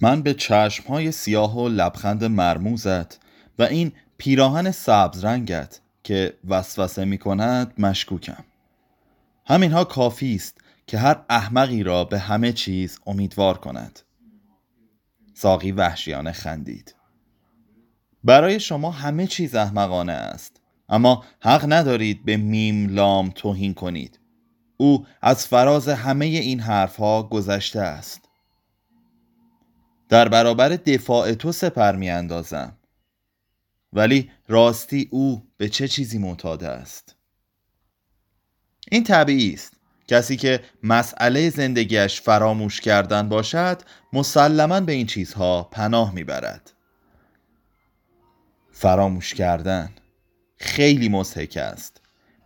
من به چشمهای سیاه و لبخند مرموزت و این پیراهن سبز رنگت که وسوسه می کند مشکوکم. همینها کافی است که هر احمقی را به همه چیز امیدوار کند. ساقی وحشیانه خندید. برای شما همه چیز احمقانه است اما حق ندارید به میم لام توهین کنید. او از فراز همه این حرفها گذشته است. در برابر دفاع تو سپر می اندازم ولی راستی او به چه چیزی معتاد است؟ این طبیعی است. کسی که مسئله زندگیش فراموش کردن باشد مسلما به این چیزها پناه می‌برد. فراموش کردن خیلی مزهک است.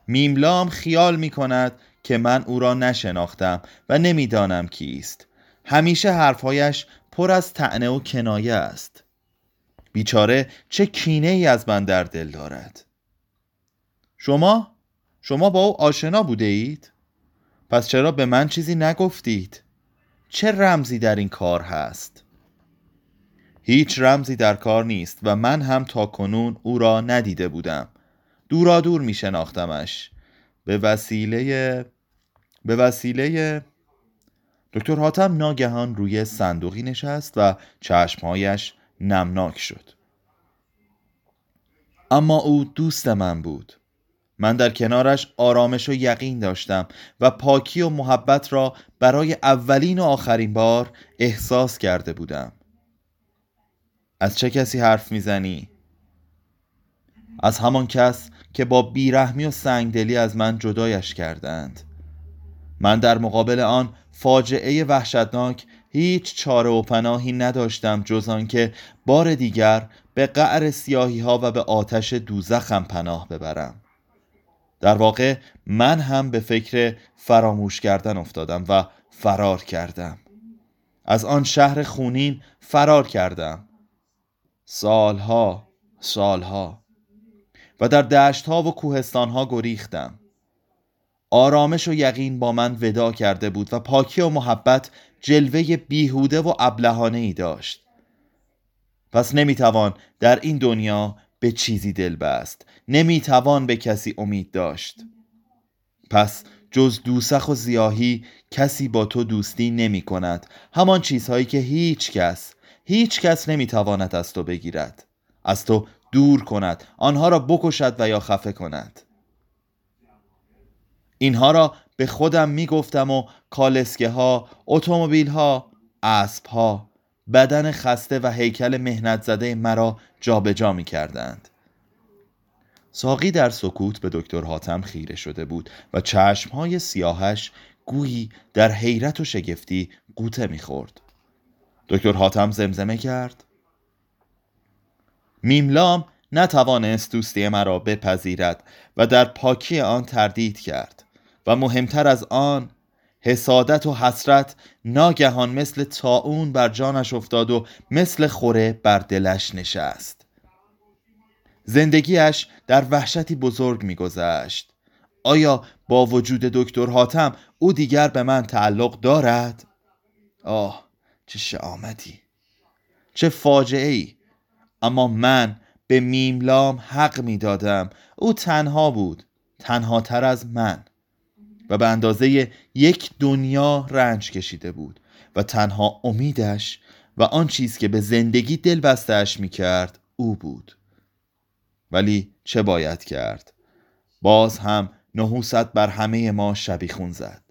میملام خیال می کند که من او را نشناختم و نمی‌دانم کیست همیشه حرفهایش پر از تعنه و کنایه است بیچاره چه کینه ای از من در دل دارد شما شما با او آشنا بوده اید؟ پس چرا به من چیزی نگفتید؟ چه رمزی در این کار هست؟ هیچ رمزی در کار نیست و من هم تا کنون او را ندیده بودم دورا دور می شناختمش به وسیله به وسیله دکتر حاتم ناگهان روی صندوقی نشست و چشمهایش نمناک شد. اما او دوست من بود. من در کنارش آرامش و یقین داشتم و پاکی و محبت را برای اولین و آخرین بار احساس کرده بودم. از چه کسی حرف می‌زنی؟ از همان کس که با بیرحمی و سنگدلی از من جدایش کردند. من در مقابل آن فاجعه وحشتناک هیچ چاره و پناهی نداشتم جز آنکه بار دیگر به قعر سیاهی ها و به آتش دوزخم پناه ببرم. در واقع من هم به فکر فراموش کردن افتادم و فرار کردم. از آن شهر خونین فرار کردم. سالها سالها. و در دشت ها و کوهستان ها گریختم. آرامش و یقین با من ودا کرده بود و پاکی و محبت جلوه بیهوده و ابلهانه ای داشت. پس نمی‌توان در این دنیا به چیزی دل بست نمی‌توان به کسی امید داشت. پس جز دوسخ و زیاهی کسی با تو دوستی نمی کند همان چیزهایی که هیچ کس هیچ کس نمی‌تواند از تو بگیرد. از تو دور کند. آنها را بکشد و یا خفه کند. اینها را به خودم می‌گفتم و کالسکه ها اتومبیل ها اسب ها بدن خسته و هیکل مهنت زده مرا جابجا می کردند ساقی در سکوت به دکتر حاتم خیره شده بود و چشمهای سیاهش گویی در حیرت و شگفتی قوطه می‌خورد. دکتر حاتم زمزمه کرد. میملام نتوانست دوستی مرا بپذیرد و در پاکی آن تردید کرد. و مهمتر از آن حسادت و حسرت ناگهان مثل تاون بر جانش افتاد و مثل خوره بر دلش نشست. زندگیش در وحشتی بزرگ میگذشت. آیا با وجود دکتر حاتم او دیگر به من تعلق دارد؟ آه چه شامتی چه فاجعه ای اما من به میملام حق می‌دادم. او تنها بود تنها تر از من. و به اندازه یک دنیا رنج کشیده بود و تنها امیدش و آن چیز که به زندگی دل بستش می کرد او بود. ولی چه باید کرد؟ باز هم نحوست بر همه ما شبیخون زد.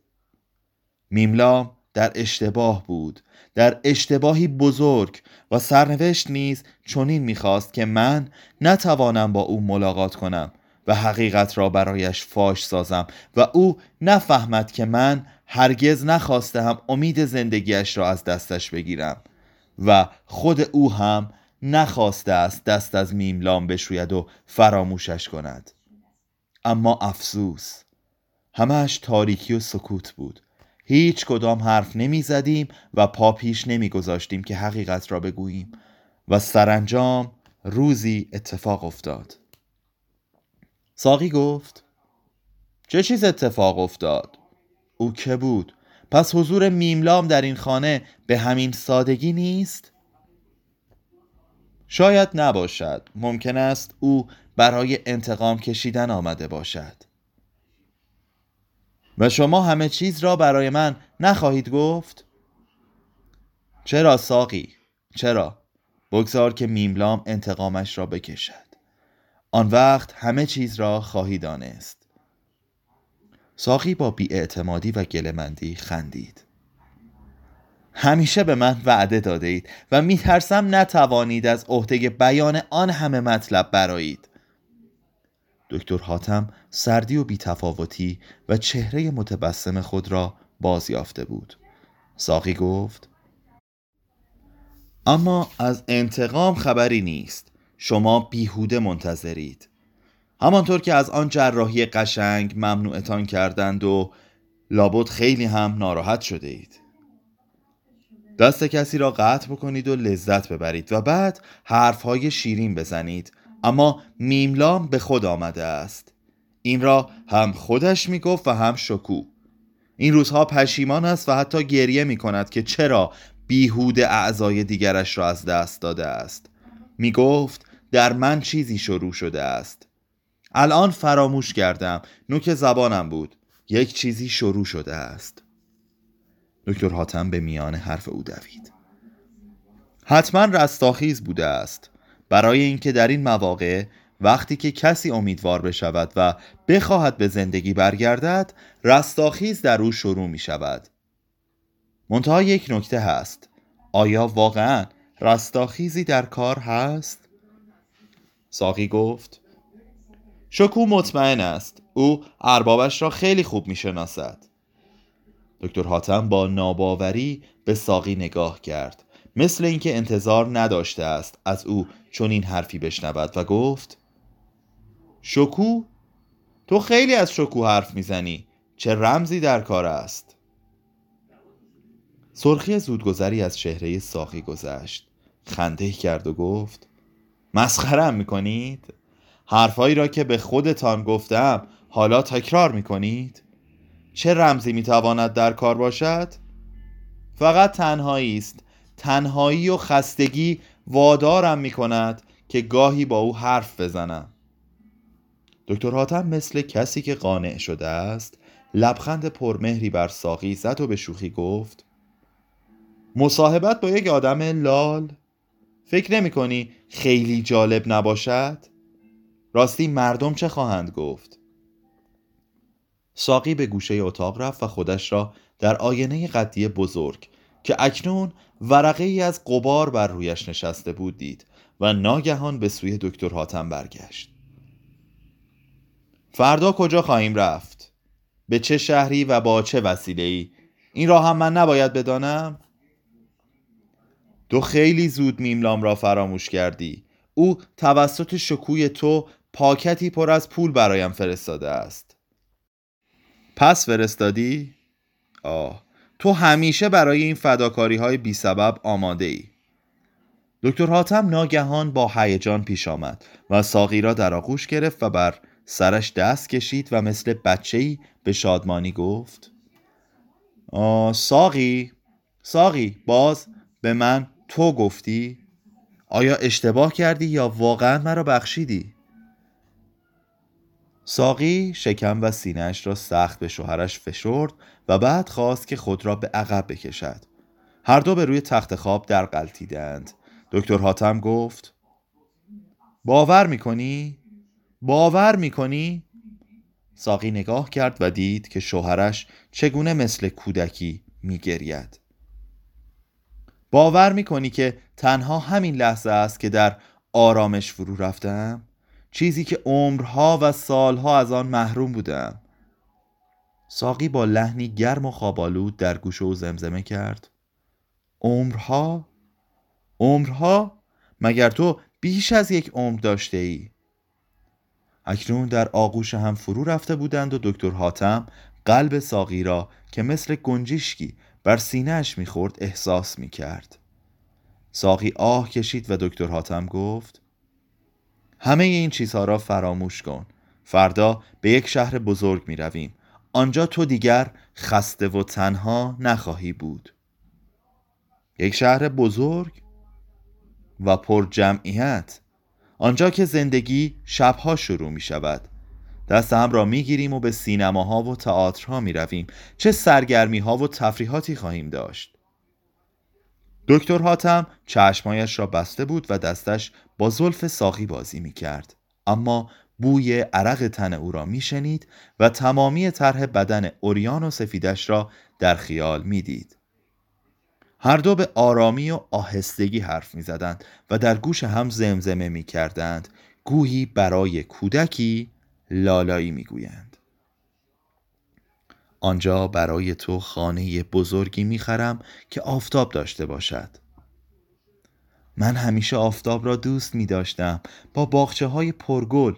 میملا در اشتباه بود در اشتباهی بزرگ و سرنوشت نیز چنین می‌خواست که من نتوانم با او ملاقات کنم و حقیقت را برایش فاش سازم و او نفهمد که من هرگز نخواسته هم امید زندگیش را از دستش بگیرم و خود او هم نخواسته است دست از میملام بشوید و فراموشش کند. اما افسوس همش تاریکی و سکوت بود. هیچ کدام حرف نمی زدیم و پا پیش نمی گذاشتیم که حقیقت را بگوییم و سرانجام روزی اتفاق افتاد. ساقی گفت چه چیز اتفاق افتاد؟ او که بود؟ پس حضور میملام در این خانه به همین سادگی نیست؟ شاید نباشد ممکن است او برای انتقام کشیدن آمده باشد و شما همه چیز را برای من نخواهید گفت؟ چرا ساقی؟ چرا؟ بگذار که میملام انتقامش را بکشد آن وقت همه چیز را خواهی دانست. ساقی با بیاعتمادی و گلمندی خندید. همیشه به من وعده داده اید و میترسم نتوانید از عهده بیان آن همه مطلب برایید دکتر حاتم سردی و بیتفاوتی و چهره متبسم خود را باز یافته بود. ساقی گفت اما از انتقام خبری نیست. شما بیهوده منتظرید. همانطور که از آن جراحی قشنگ ممنوعتان کردند و لابد خیلی هم ناراحت شده اید دست کسی را قطع بکنید و لذت ببرید و بعد حرفهای شیرین بزنید. اما میملام به خود آمده است. این را هم خودش می گفت و هم شکو. این روزها پشیمان است و حتی گریه می کند که چرا بیهود اعضای دیگرش را از دست داده است. می گفت در من چیزی شروع شده است. الان فراموش کردم نوک زبانم بود. یک چیزی شروع شده است. دکتر حاتم به میان حرف او دوید. حتما رستاخیز بوده است. برای اینکه در این مواقع وقتی که کسی امیدوار بشود و بخواهد به زندگی برگردد رستاخیز در او شروع می شود. منتها یک نکته هست. آیا واقعا رستاخیزی در کار هست؟ ساقی گفت شکو مطمئن است. او اربابش را خیلی خوب می شناسد دکتر حاتم با ناباوری به ساقی نگاه کرد. مثل اینکه انتظار نداشته است از او چون این حرفی بشنود و گفت شکو تو خیلی از شکو حرف می‌زنی. چه رمزی در کار است؟ سرخی زودگذری از چهره ساقی گذشت. خنده کرد و گفت مسخرم می‌کنید؟ حرفهایی را که به خودتان گفتم حالا تکرار می‌کنید؟ چه رمزی می‌تواند در کار باشد؟ فقط تنهایی است. تنهایی و خستگی وادارم می کند که گاهی با او حرف بزنم. دکتر حاتم مثل کسی که قانع شده است لبخند پرمهری بر ساقی زد و به شوخی گفت مصاحبت با یک آدم لال فکر نمی کنی خیلی جالب نباشد؟ راستی مردم چه خواهند گفت؟ ساقی به گوشه اتاق رفت و خودش را در آینه قدی بزرگ که اکنون ورقه ای از قبار بر رویش نشسته بود دید و ناگهان به سوی دکتر حاتم برگشت فردا کجا خواهیم رفت؟ به چه شهری و با چه وسیله ای؟ این را هم من نباید بدانم؟ تو خیلی زود میملام را فراموش کردی. او توسط شکوی تو پاکتی پر از پول برایم فرستاده است. پس فرستادی؟ آه. تو همیشه برای این فداکاری های بی سبب آماده ای دکتر حاتم ناگهان با هیجان پیش آمد و ساقی را در آغوش گرفت و بر سرش دست کشید و مثل ای به شادمانی گفت آه ساقی ساقی باز به من تو گفتی؟ آیا اشتباه کردی یا واقعا مرا بخشیدی؟ ساقی شکم و سینهش را سخت به شوهرش فشرد و بعد خواست که خود را به عقب بکشد. هر دو به روی تخت خواب در قلتیدند دکتر حاتم گفت باور می‌کنی؟ باور می‌کنی؟ ساقی نگاه کرد و دید که شوهرش چگونه مثل کودکی میگرید. باور می‌کنی که تنها همین لحظه است که در آرامش فرو رفتم؟ چیزی که عمرها و سالها از آن محروم بودم ساقی با لحنی گرم و خوابالود در گوش او زمزمه کرد عمرها؟ عمرها؟ مگر تو بیش از یک عمر داشته ای؟ اکنون در آغوش هم فرو رفته بودند و دکتر حاتم قلب ساقی را که مثل گنجشکی بر سینهش می‌خورد احساس می‌کرد. ساقی آه کشید و دکتر حاتم گفت همه این چیزها را فراموش کن. فردا به یک شهر بزرگ می رویم آنجا تو دیگر خسته و تنها نخواهی بود. یک شهر بزرگ و پر جمعیت. آنجا که زندگی شبها شروع می شود دست هم را می گیریم و به سینماها و تئاترها می رویم چه سرگرمی ها و تفریحاتی خواهیم داشت. دکتر حاتم چشمایش را بسته بود و دستش با زلف ساقی بازی می کرد اما بوی عرق تن او را می شنید و تمامی طرح بدن اوریان و سفیدش را در خیال می دید. هر دو به آرامی و آهستگی حرف می زدند و در گوش هم زمزمه می کردند گویی برای کودکی لالایی می گویند. آنجا برای تو خانه بزرگی می خرم که آفتاب داشته باشد من همیشه آفتاب را دوست می داشتم با باخچه های پرگل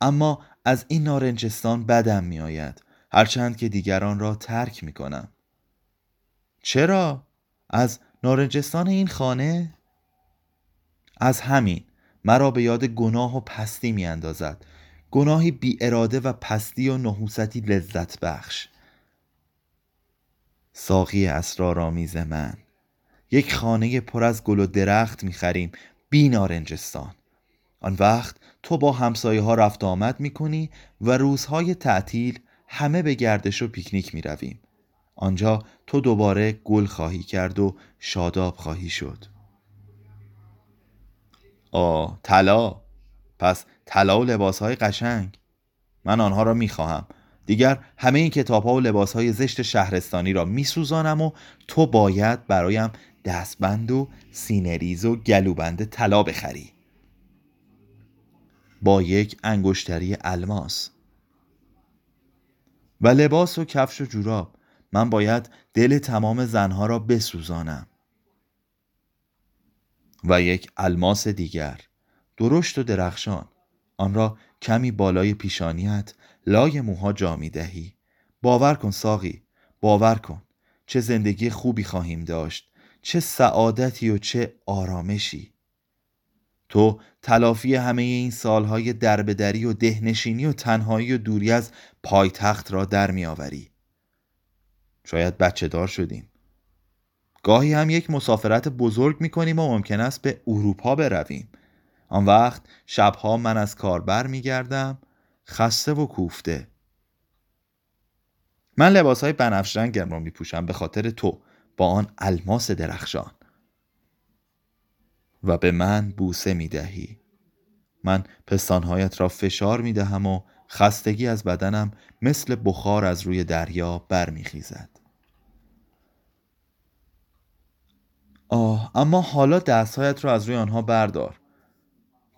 اما از این نارنجستان بدم می آید هرچند که دیگران را ترک می کنم چرا؟ از نارنجستان این خانه؟ از همین مرا به یاد گناه و پستی می اندازد گناهی بی اراده و پستی و نحوستی لذت بخش. ساقی اسرارآمیز من. یک خانه پر از گل و درخت می‌خریم. بی نارنجستان آن وقت تو با همسایه ها رفت آمد می‌کنی و روزهای تعطیل همه به گردش و پیکنیک می رویم. آنجا تو دوباره گل خواهی کرد و شاداب خواهی شد. آه طلا! پس طلا و لباس های قشنگ. من آنها را می‌خواهم. دیگر همه این کتاب ها و لباس های زشت شهرستانی را میسوزانم و تو باید برایم دستبند و سینه‌ریز و گلوبند طلا بخری. با یک انگشتری الماس. و لباس و کفش و جوراب. من باید دل تمام زنها را بسوزانم. و یک الماس دیگر. درشت و درخشان. آن را کمی بالای پیشانیت لای موها جا می دهی. باور کن ساقی باور کن. چه زندگی خوبی خواهیم داشت. چه سعادتی و چه آرامشی. تو تلافی همه این سالهای دربدری و دهنشینی و تنهایی و دوری از پایتخت را در میآوری شاید بچه دار شدیم. گاهی هم یک مسافرت بزرگ می‌کنیم و ممکن است به اروپا برویم. آن وقت شبها من از کار بر میگردم خسته و کوفته. من لباس های بنفش رنگم را می پوشم به خاطر تو با آن الماس درخشان. و به من بوسه می دهی من پستانهایت را فشار می دهم و خستگی از بدنم مثل بخار از روی دریا برمیخیزد. آه اما حالا دستهایت را از روی آنها بردار.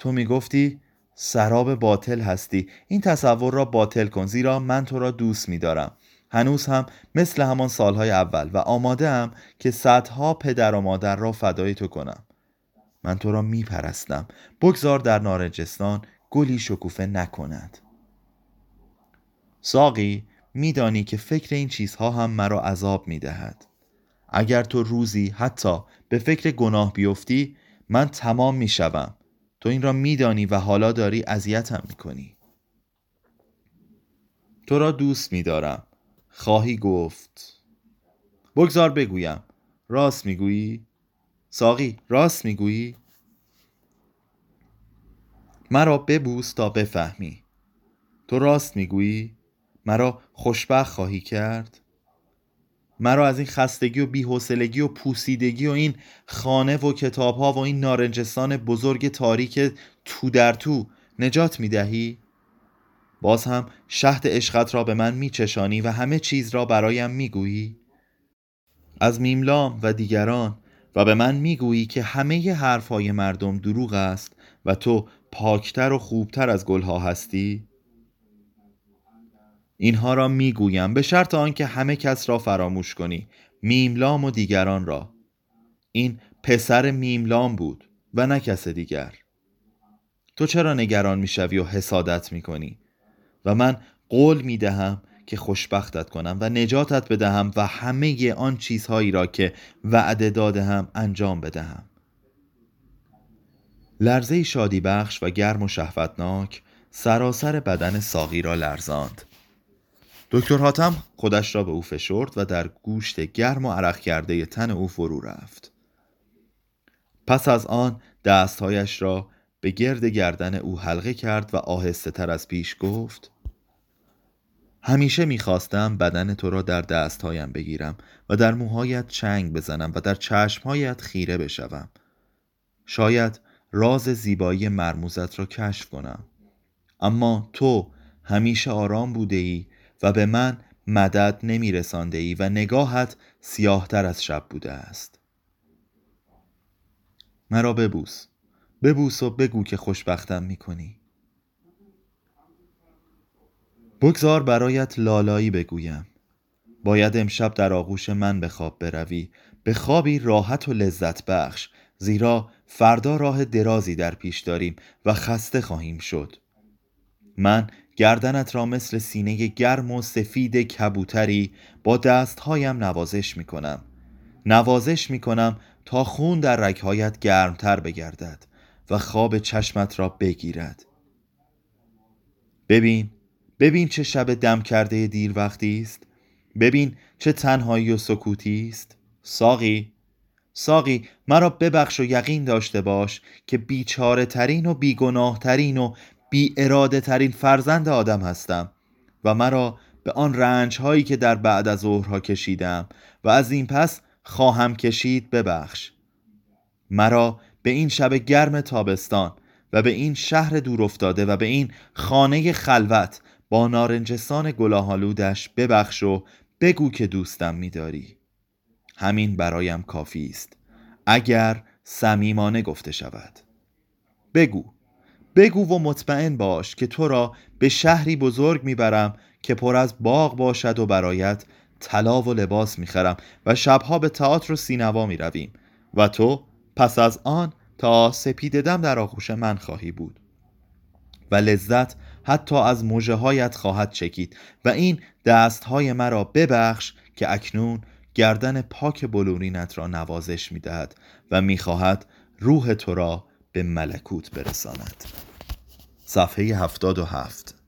تو می گفتی سراب باطل هستی. این تصور را باطل کن زیرا من تو را دوست می دارم هنوز هم مثل همان سالهای اول و آماده هم که صدها پدر و مادر را فدای تو کنم. من تو را می پرستم بگذار در نارنجستان گلی شکوفه نکند. ساقی میدانی که فکر این چیزها هم مرا عذاب می دهد اگر تو روزی حتی به فکر گناه بیفتی من تمام می شوم تو این را میدانی و حالا داری اذیتم می‌کنی. تو را دوست میدارم. خواهی گفت. بگذار بگویم. راست می‌گویی؟ ساقی راست می‌گویی؟ مرا ببوس تا بفهمی. تو راست می‌گویی؟ مرا خوشبخت خواهی کرد؟ مرا از این خستگی و بیحوصلگی و پوسیدگی و این خانه و کتاب ها و این نارنجستان بزرگ تاریک تو در تو نجات می دهی؟ باز هم شهد عشقت را به من می چشانی و همه چیز را برایم می گویی؟ از میملام و دیگران و به من می گویی که همه های مردم دروغ است و تو پاکتر و خوبتر از گلها هستی؟ اینها را می‌گویم به شرط آنکه همه کس را فراموش کنی میملام و دیگران را. این پسر میملام بود و نه کس دیگر. تو چرا نگران می‌شوی و حسادت می‌کنی؟ و من قول می‌دهم که خوشبختت کنم و نجاتت بدهم و همه آن چیزهایی را که وعده دادهم انجام بدهم. لرزه شادی بخش و گرم و شهوتناک سراسر بدن ساقی را لرزاند. دکتر حاتم خودش را به او فشرد و در گوشت گرم و عرق کرده تن او فرو رفت. پس از آن دستهایش را به گرد گردن او حلقه کرد و آهسته تر از پیش گفت همیشه می‌خواستم بدن تو را در دستهایم بگیرم و در موهایت چنگ بزنم و در چشمهایت خیره بشوم. شاید راز زیبایی مرموزت را کشف کنم. اما تو همیشه آرام بوده ای و به من مدد نمی رسانده ای و نگاهت سیاهتر از شب بوده است. مرا ببوس. ببوس و بگو که خوشبختم می کنی بگذار برایت لالایی بگویم. باید امشب در آغوش من به خواب بروی. به خوابی راحت و لذت بخش. زیرا فردا راه درازی در پیش داریم و خسته خواهیم شد. من گردنت را مثل سینه گرم و سفید کبوتری با دستهایم نوازش می کنم نوازش می کنم تا خون در رگهایت گرمتر بگردد و خواب چشمت را بگیرد. ببین ببین چه شب دم کرده دیر وقتی است. ببین چه تنهایی و سکوتی است. ساقی ساقی مرا ببخش و یقین داشته باش که بیچاره ترین و بیگناه ترین و بی اراده ترین فرزند آدم هستم و مرا به آن رنج هایی که در بعد از ظهرها کشیدم و از این پس خواهم کشید ببخش. مرا به این شب گرم تابستان و به این شهر دور افتاده و به این خانه خلوت با نارنجستان گلاهالودش ببخش و بگو که دوستم میداری. همین برایم کافی است. اگر صمیمانه گفته شود. بگو. بگو و مطمئن باش که تو را به شهری بزرگ می‌برم که پر از باغ باشد و برایت طلا و لباس می‌خرم و شبها به تئاتر و سینما می‌رویم. و تو پس از آن تا سپید دم در آغوش من خواهی بود. و لذت حتی از موجه هایت خواهد چکید و این دست های مرا ببخش که اکنون گردن پاک بلورینت را نوازش می‌دهد و می‌خواهد روح تو را به ملکوت برساند. صفحه هفتاد و هفت.